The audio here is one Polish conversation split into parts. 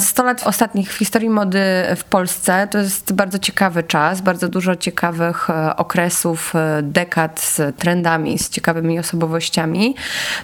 100 lat ostatnich w historii mody w Polsce to jest bardzo ciekawy czas, bardzo dużo ciekawych e, okresów, e, dekad z trendami, z ciekawymi osobowościami.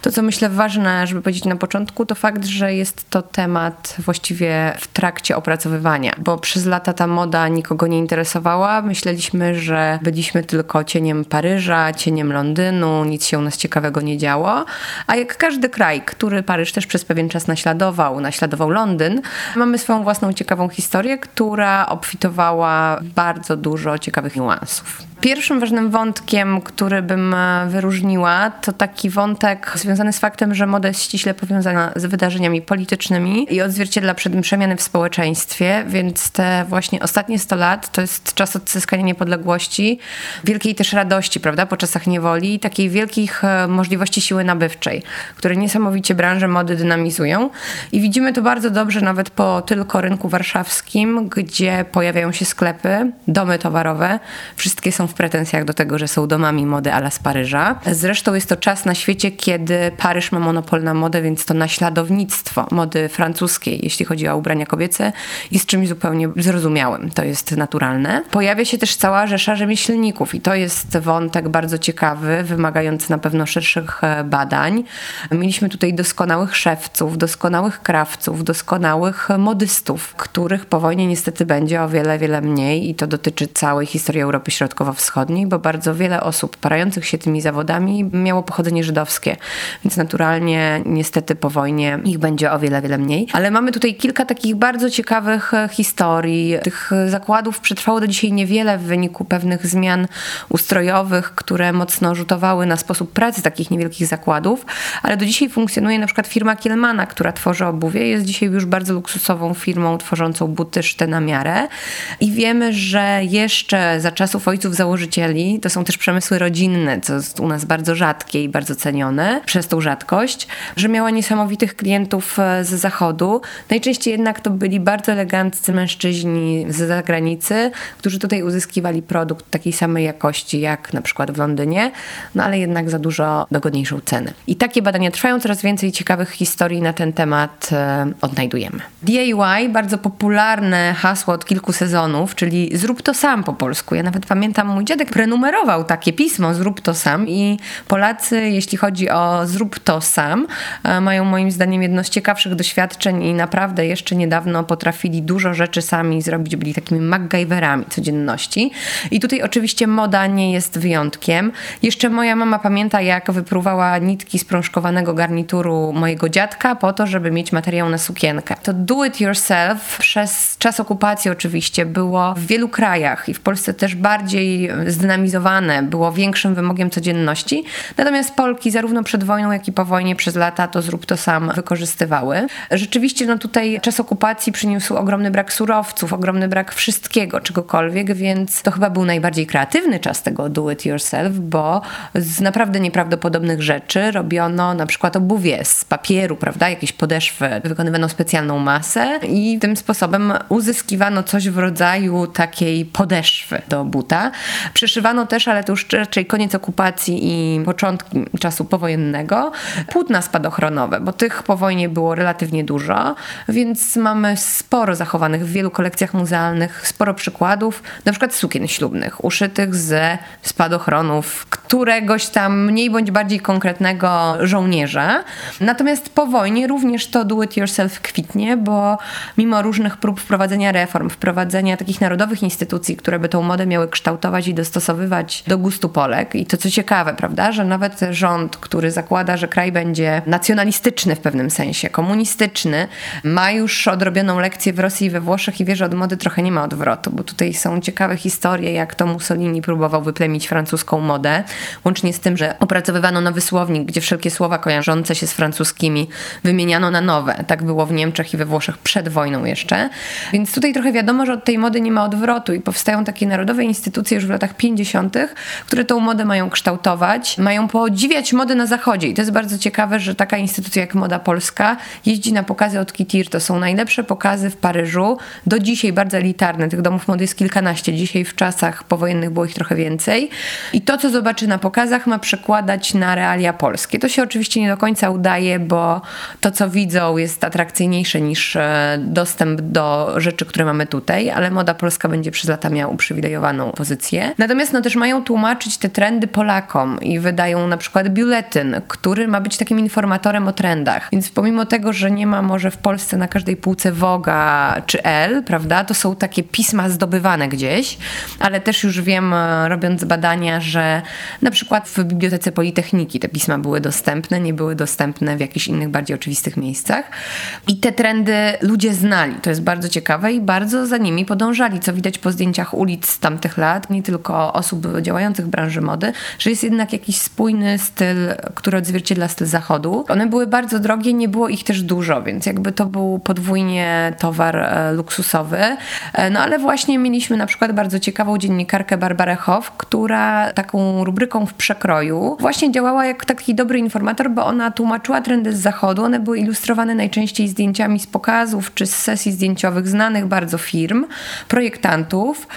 To, co myślę ważne, żeby powiedzieć na początku, to fakt, że jest to temat właściwie w trakcie opracowywania, bo przez lata ta moda nikogo nie interesowała. Myśleliśmy, że byliśmy tylko cieniem Paryża, cieniem Londynu, nic się u nas ciekawego nie działo. A jak każdy kraj, który Paryż też przez pewien czas naśladował, naśladował Londyn, Mamy swoją własną ciekawą historię, która obfitowała bardzo dużo ciekawych niuansów. Pierwszym ważnym wątkiem, który bym e, wyróżniła, to taki wątek związany z faktem, że moda jest ściśle powiązana z wydarzeniami politycznymi i odzwierciedla przemiany w społeczeństwie, więc te właśnie ostatnie 100 lat to jest czas odzyskania niepodległości, wielkiej też radości, prawda, po czasach niewoli, takiej wielkich e, możliwości siły nabywczej, które niesamowicie branże mody dynamizują. I widzimy to bardzo dobrze nawet po tylko rynku warszawskim, gdzie pojawiają się sklepy, domy towarowe, wszystkie są w pretensjach do tego, że są domami mody ala z Paryża. Zresztą jest to czas na świecie, kiedy Paryż ma monopol na modę, więc to naśladownictwo mody francuskiej, jeśli chodzi o ubrania kobiece, jest czymś zupełnie zrozumiałym. To jest naturalne. Pojawia się też cała rzesza rzemieślników i to jest wątek bardzo ciekawy, wymagający na pewno szerszych e, badań. Mieliśmy tutaj doskonałych szewców, doskonałych krawców, doskonałych modystów, których po wojnie niestety będzie o wiele, wiele mniej i to dotyczy całej historii Europy Środkowo wschodniej, bo bardzo wiele osób parających się tymi zawodami miało pochodzenie żydowskie, więc naturalnie niestety po wojnie ich będzie o wiele, wiele mniej. Ale mamy tutaj kilka takich bardzo ciekawych e, historii. Tych zakładów przetrwało do dzisiaj niewiele w wyniku pewnych zmian ustrojowych, które mocno rzutowały na sposób pracy takich niewielkich zakładów, ale do dzisiaj funkcjonuje na przykład firma Kielmana, która tworzy obuwie, jest dzisiaj już bardzo luksusową firmą tworzącą buty szte na miarę i wiemy, że jeszcze za czasów ojców założycieli założycieli to są też przemysły rodzinne, co jest u nas bardzo rzadkie i bardzo cenione przez tą rzadkość, że miała niesamowitych klientów e, z zachodu. Najczęściej jednak to byli bardzo eleganccy mężczyźni z zagranicy, którzy tutaj uzyskiwali produkt takiej samej jakości jak na przykład w Londynie, no ale jednak za dużo dogodniejszą cenę. I takie badania trwają, coraz więcej ciekawych historii na ten temat e, odnajdujemy. DIY, bardzo popularne hasło od kilku sezonów, czyli zrób to sam po polsku. Ja nawet pamiętam mój dziadek prenumerował takie pismo Zrób to sam i Polacy, jeśli chodzi o Zrób to sam, e, mają moim zdaniem jedno z ciekawszych doświadczeń i naprawdę jeszcze niedawno potrafili dużo rzeczy sami zrobić, byli takimi MacGyverami codzienności. I tutaj oczywiście moda nie jest wyjątkiem. Jeszcze moja mama pamięta, jak wypruwała nitki z prążkowanego garnituru mojego dziadka po to, żeby mieć materiał na sukienkę. To do it yourself przez czas okupacji oczywiście było w wielu krajach i w Polsce też bardziej zdynamizowane, było większym wymogiem codzienności. Natomiast Polki zarówno przed wojną, jak i po wojnie przez lata to zrób to sam wykorzystywały. Rzeczywiście no tutaj czas okupacji przyniósł ogromny brak surowców, ogromny brak wszystkiego, czegokolwiek, więc to chyba był najbardziej kreatywny czas tego do it yourself, bo z naprawdę nieprawdopodobnych rzeczy robiono na przykład obuwie z papieru, prawda, jakieś podeszwy, wykonywano specjalną masę i tym sposobem uzyskiwano coś w rodzaju takiej podeszwy do buta. Przeszywano też, ale to już raczej koniec okupacji i początki czasu powojennego, płótna spadochronowe, bo tych po wojnie było relatywnie dużo, więc mamy sporo zachowanych w wielu kolekcjach muzealnych, sporo przykładów, na przykład sukien ślubnych, uszytych ze spadochronów któregoś tam mniej bądź bardziej konkretnego żołnierza. Natomiast po wojnie również to do it yourself kwitnie, bo mimo różnych prób wprowadzenia reform, wprowadzenia takich narodowych instytucji, które by tą modę miały kształtować i dostosowywać do gustu Polek. I to co ciekawe, prawda, że nawet rząd, który zakłada, że kraj będzie nacjonalistyczny w pewnym sensie, komunistyczny, ma już odrobioną lekcję w Rosji i we Włoszech i wie, że od mody trochę nie ma odwrotu, bo tutaj są ciekawe historie, jak to Mussolini próbował wyplemić francuską modę, łącznie z tym, że opracowywano nowy słownik, gdzie wszelkie słowa kojarzące się z francuskimi wymieniano na nowe. Tak było w Niemczech i we Włoszech przed wojną jeszcze. Więc tutaj trochę wiadomo, że od tej mody nie ma odwrotu i powstają takie narodowe instytucje już w latach 50., które tą modę mają kształtować, mają podziwiać modę na zachodzie. I to jest bardzo ciekawe, że taka instytucja jak Moda Polska jeździ na pokazy od Kitir. To są najlepsze pokazy w Paryżu. Do dzisiaj bardzo elitarne. Tych domów mody jest kilkanaście. Dzisiaj w czasach powojennych było ich trochę więcej. I to, co zobaczy na pokazach, ma przekładać na realia polskie. To się oczywiście nie do końca udaje, bo to, co widzą, jest atrakcyjniejsze niż e, dostęp do rzeczy, które mamy tutaj, ale moda polska będzie przez lata miała uprzywilejowaną pozycję. Natomiast no też mają tłumaczyć te trendy Polakom i wydają na przykład biuletyn, który ma być takim informatorem o trendach. Więc pomimo tego, że nie ma może w Polsce na każdej półce Woga czy L, prawda, to są takie pisma zdobywane gdzieś, ale też już wiem, e, robiąc badania, że na przykład w Bibliotece Politechniki te pisma były dostępne, nie były dostępne w jakichś innych bardziej oczywistych miejscach. I te trendy ludzie znali. To jest bardzo ciekawe i bardzo za nimi podążali, co widać po zdjęciach ulic z tamtych lat, nie tylko osób działających w branży mody, że jest jednak jakiś spójny styl, który odzwierciedla styl zachodu. One były bardzo drogie, nie było ich też dużo, więc jakby to był podwójnie towar e, luksusowy. E, no ale właśnie mieliśmy na przykład bardzo ciekawą dziennikarkę Barbarę Hoff, która taką rubryką w przekroju właśnie działała jak taki dobry informator, bo ona tłumaczyła trendy z zachodu. One były ilustrowane najczęściej zdjęciami z pokazów czy z sesji zdjęciowych znanych bardzo firm, projektantów.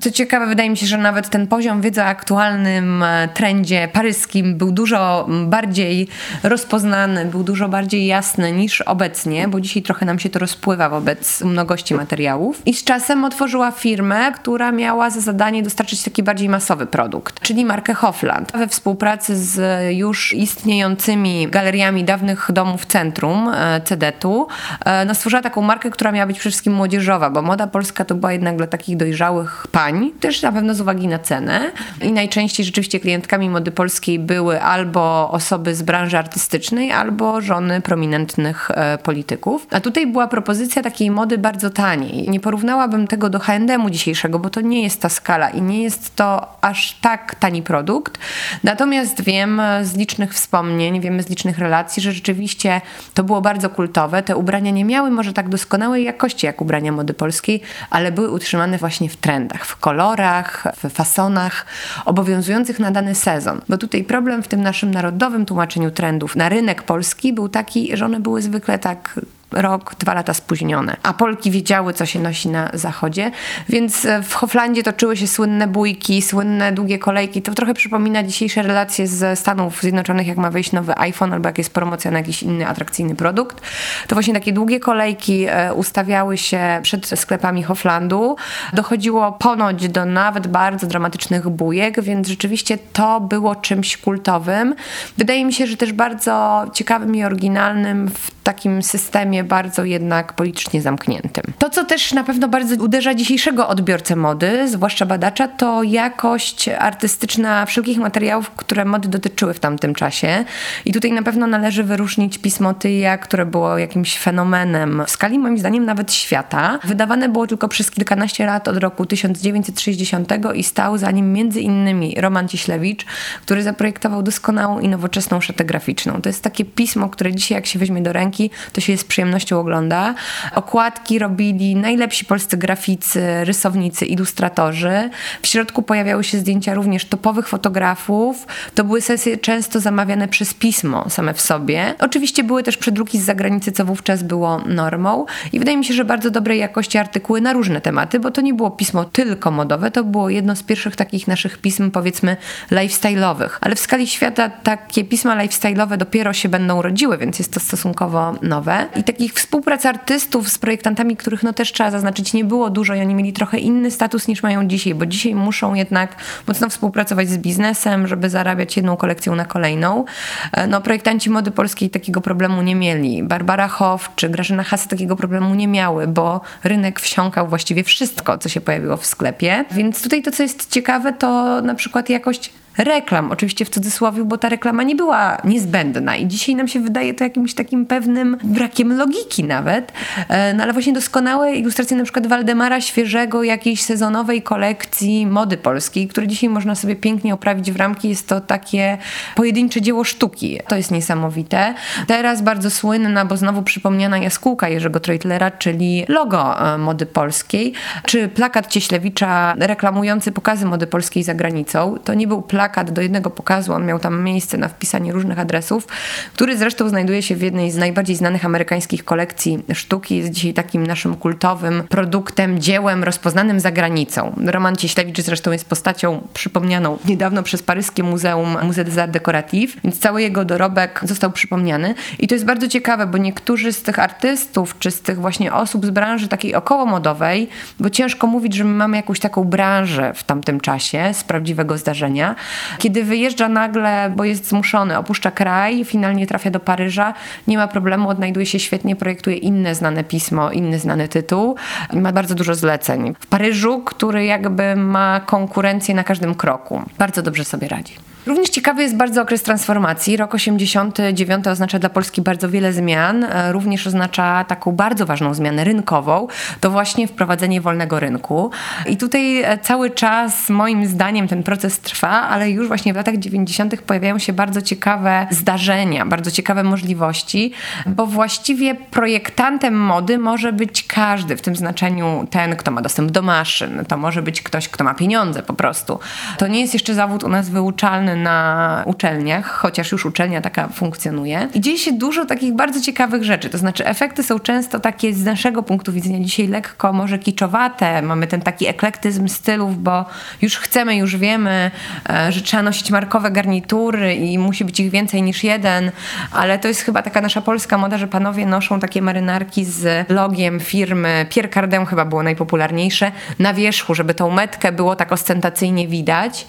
Co ciekawe, wydaje mi się, że nawet ten poziom wiedzy o aktualnym e, trendzie paryskim był dużo bardziej rozpoznany, był dużo bardziej jasny niż obecnie, bo dzisiaj trochę nam się to rozpływa wobec mnogości materiałów. I z czasem otworzyła firmę, która miała za zadanie dostarczyć taki bardziej masowy produkt, czyli markę Hofland. We współpracy z już istniejącymi galeriami dawnych domów centrum e, CDT-u e, no stworzyła taką markę, która miała być przede wszystkim młodzieżowa, bo moda polska to była jednak dla takich dojrzałych pań, też na pewno z uwagi na cenę. I najczęściej rzeczywiście klientkami mody polskiej były albo osoby z branży artystycznej, albo żony prominentnych e, polityków. A tutaj była propozycja takiej mody bardzo taniej. Nie porównałabym tego do H&M-u dzisiejszego, bo to nie jest ta skala i nie jest to aż tak tani produkt. Natomiast wiem z licznych wspomnień, wiemy z licznych relacji, że rzeczywiście to było bardzo kultowe. Te ubrania nie miały może tak doskonałej jakości jak ubrania mody polskiej, ale były utrzymane właśnie w trendach, w kolorach, w fasonach obowiązujących na dany sezon. Bo tutaj problem w tym naszym narodowym tłumaczeniu trendów na rynek polski był taki, że one były zwykle tak rok, dwa lata spóźnione. A Polki wiedziały, co się nosi na zachodzie, więc e, w Hoflandzie toczyły się słynne bójki, słynne długie kolejki. To trochę przypomina dzisiejsze relacje z Stanów Zjednoczonych, jak ma wyjść nowy iPhone albo jak jest promocja na jakiś inny atrakcyjny produkt. To właśnie takie długie kolejki e, ustawiały się przed sklepami Hoflandu. Dochodziło ponoć do nawet bardzo dramatycznych bójek, więc rzeczywiście to było czymś kultowym. Wydaje mi się, że też bardzo ciekawym i oryginalnym w takim systemie bardzo jednak politycznie zamkniętym. To, co też na pewno bardzo uderza dzisiejszego odbiorcę mody, zwłaszcza badacza, to jakość artystyczna wszelkich materiałów, które mody dotyczyły w tamtym czasie. I tutaj na pewno należy wyróżnić pismo Tyja, które było jakimś fenomenem w skali moim zdaniem nawet świata. Wydawane było tylko przez kilkanaście lat od roku 1960 i stał za nim między innymi Roman Cieślewicz, który zaprojektował doskonałą i nowoczesną szatę graficzną. To jest takie pismo, które dzisiaj jak się weźmie do ręki, to się z przyjemnością ogląda. Okładki robili najlepsi polscy graficy, rysownicy, ilustratorzy. W środku pojawiały się zdjęcia również topowych fotografów. To były sesje często zamawiane przez pismo same w sobie. Oczywiście były też przedruki z zagranicy, co wówczas było normą. I wydaje mi się, że bardzo dobrej jakości artykuły na różne tematy, bo to nie było pismo tylko modowe, to było jedno z pierwszych takich naszych pism, powiedzmy, lifestyle'owych. Ale w skali świata takie pisma lifestyle'owe dopiero się będą rodziły, więc jest to stosunkowo nowe. I takich współprac artystów z projektantami, których no też trzeba zaznaczyć, nie było dużo i oni mieli trochę inny status niż mają dzisiaj, bo dzisiaj muszą jednak mocno współpracować z biznesem, żeby zarabiać jedną kolekcją na kolejną. E, no projektanci mody polskiej takiego problemu nie mieli. Barbara Hoff czy Grażyna Hasy takiego problemu nie miały, bo rynek wsiąkał właściwie wszystko, co się pojawiło w sklepie. Więc tutaj to, co jest ciekawe, to na przykład jakość reklam, oczywiście w cudzysłowie, bo ta reklama nie była niezbędna i dzisiaj nam się wydaje to jakimś takim pewnym brakiem logiki nawet, e, no ale właśnie doskonałe ilustracje na przykład Waldemara Świeżego, jakiejś sezonowej kolekcji mody polskiej, które dzisiaj można sobie pięknie oprawić w ramki, jest to takie pojedyncze dzieło sztuki. To jest niesamowite. Teraz bardzo słynna, bo znowu przypomniana jaskółka Jerzego Trojtlera, czyli logo e, mody polskiej, czy plakat Cieślewicza reklamujący pokazy mody polskiej za granicą. To nie był plakat plakat do jednego pokazu, on miał tam miejsce na wpisanie różnych adresów, który zresztą znajduje się w jednej z najbardziej znanych amerykańskich kolekcji sztuki. Jest dzisiaj takim naszym kultowym produktem, dziełem rozpoznanym za granicą. Roman Cieślewicz zresztą jest postacią przypomnianą niedawno przez paryskie muzeum Musée des Arts Décoratifs, więc cały jego dorobek został przypomniany. I to jest bardzo ciekawe, bo niektórzy z tych artystów, czy z tych właśnie osób z branży takiej okołomodowej, bo ciężko mówić, że my mamy jakąś taką branżę w tamtym czasie z prawdziwego zdarzenia, kiedy wyjeżdża nagle, bo jest zmuszony, opuszcza kraj, finalnie trafia do Paryża, nie ma problemu, odnajduje się świetnie, projektuje inne znane pismo, inny znany tytuł ma bardzo dużo zleceń. W Paryżu, który jakby ma konkurencję na każdym kroku. Bardzo dobrze sobie radzi. Również ciekawy jest bardzo okres transformacji. Rok 89 oznacza dla Polski bardzo wiele zmian. E, również oznacza taką bardzo ważną zmianę rynkową. To właśnie wprowadzenie wolnego rynku. I tutaj e, cały czas moim zdaniem ten proces trwa, ale już właśnie w latach 90. pojawiają się bardzo ciekawe zdarzenia, bardzo ciekawe możliwości, bo właściwie projektantem mody może być każdy, w tym znaczeniu ten, kto ma dostęp do maszyn. To może być ktoś, kto ma pieniądze po prostu. To nie jest jeszcze zawód u nas wyuczalny na uczelniach, chociaż już uczelnia taka funkcjonuje. I dzieje się dużo takich bardzo ciekawych rzeczy. To znaczy, efekty są często takie z naszego punktu widzenia dzisiaj lekko, może kiczowate. Mamy ten taki eklektyzm stylów, bo już chcemy, już wiemy, e, że trzeba nosić markowe garnitury i musi być ich więcej niż jeden, ale to jest chyba taka nasza polska moda, że panowie noszą takie marynarki z logiem firmy. Pierre chyba było najpopularniejsze na wierzchu, żeby tą metkę było tak ostentacyjnie widać,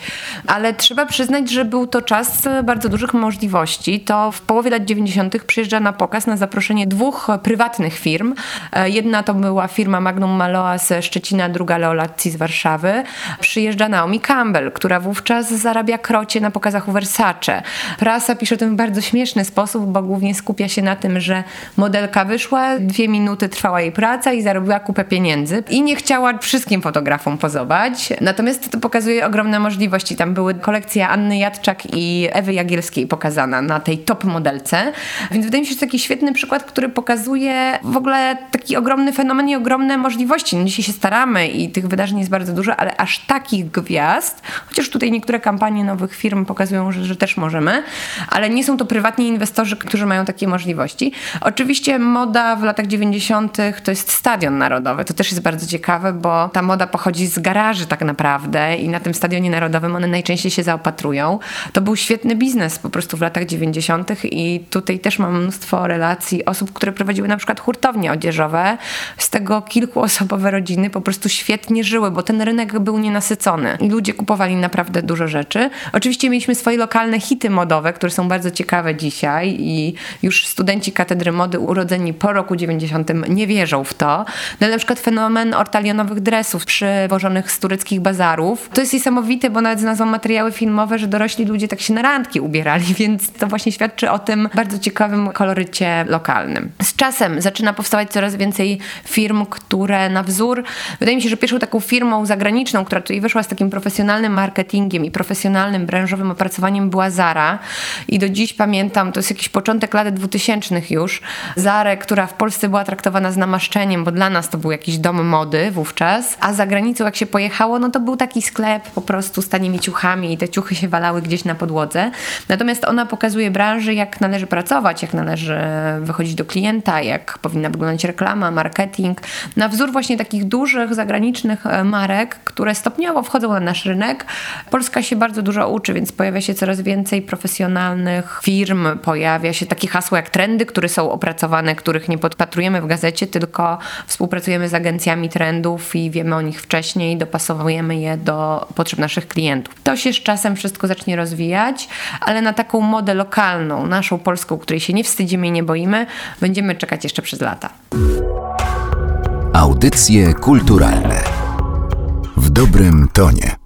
ale trzeba przyznać, że był to czas bardzo dużych możliwości. To w połowie lat 90. przyjeżdża na pokaz na zaproszenie dwóch prywatnych firm. E, jedna to była firma Magnum Maloa ze Szczecina, druga Leolazzi z Warszawy. Przyjeżdża Naomi Campbell, która wówczas zarabia krocie na pokazach u Versace. Prasa pisze o tym w bardzo śmieszny sposób, bo głównie skupia się na tym, że modelka wyszła, dwie minuty trwała jej praca i zarobiła kupę pieniędzy i nie chciała wszystkim fotografom pozować. Natomiast to pokazuje ogromne możliwości. Tam były kolekcje Anny Jadczak i Ewy Jagielskiej pokazana na tej top modelce. Więc wydaje mi się, że to taki świetny przykład, który pokazuje w ogóle taki ogromny fenomen i ogromne możliwości. No dzisiaj się staramy i tych wydarzeń jest bardzo dużo, ale aż takich gwiazd, chociaż tutaj niektóre kampanie nowych firm pokazują, że, że też możemy, ale nie są to prywatni inwestorzy, którzy mają takie możliwości. Oczywiście moda w latach 90. to jest stadion narodowy. To też jest bardzo ciekawe, bo ta moda pochodzi z garaży tak naprawdę i na tym stadionie narodowym one najczęściej się zaopatrują. To był świetny biznes po prostu w latach 90. i tutaj też mam mnóstwo relacji osób, które prowadziły na przykład hurtownie odzieżowe. Z tego kilkuosobowe rodziny po prostu świetnie żyły, bo ten rynek był nienasycony i ludzie kupowali naprawdę dużo rzeczy. Oczywiście mieliśmy swoje lokalne hity modowe, które są bardzo ciekawe dzisiaj i już studenci katedry mody urodzeni po roku 90 nie wierzą w to. No, na przykład fenomen ortalionowych dresów przywożonych z tureckich bazarów. To jest niesamowite, bo nawet znalazłam materiały filmowe, że dorośli ludzie tak się na randki ubierali, więc to właśnie świadczy o tym bardzo ciekawym kolorycie lokalnym. Z czasem zaczyna powstawać coraz więcej firm, które na wzór, wydaje mi się, że pierwszą taką firmą zagraniczną, która tutaj wyszła z takim profesjonalnym marketingiem i profesjonalnym branżowym opracowaniem była Zara i do dziś pamiętam, to jest jakiś początek lat 2000 już, Zarę, która w Polsce była traktowana z namaszczeniem, bo dla nas to był jakiś dom mody wówczas, a za granicą jak się pojechało, no to był taki sklep po prostu z tanimi ciuchami i te ciuchy się walały gdzieś na podłodze. Natomiast ona pokazuje branży, jak należy pracować, jak należy wychodzić do klienta, jak powinna wyglądać reklama, marketing. Na wzór właśnie takich dużych zagranicznych e, marek, które stopniowo wchodzą na nasz rynek. Polska się bardzo dużo uczy, więc pojawia się coraz więcej profesjonalnych firm, pojawia się takie hasło jak trendy, które są opracowane, których nie podpatrujemy w gazecie, tylko współpracujemy z agencjami trendów i wiemy o nich wcześniej, dopasowujemy je do potrzeb naszych klientów. To się z czasem wszystko zacznie zacznie rozwijać, ale na taką modę lokalną, naszą polską, której się nie wstydzimy i nie boimy, będziemy czekać jeszcze przez lata. Audycje kulturalne w dobrym tonie.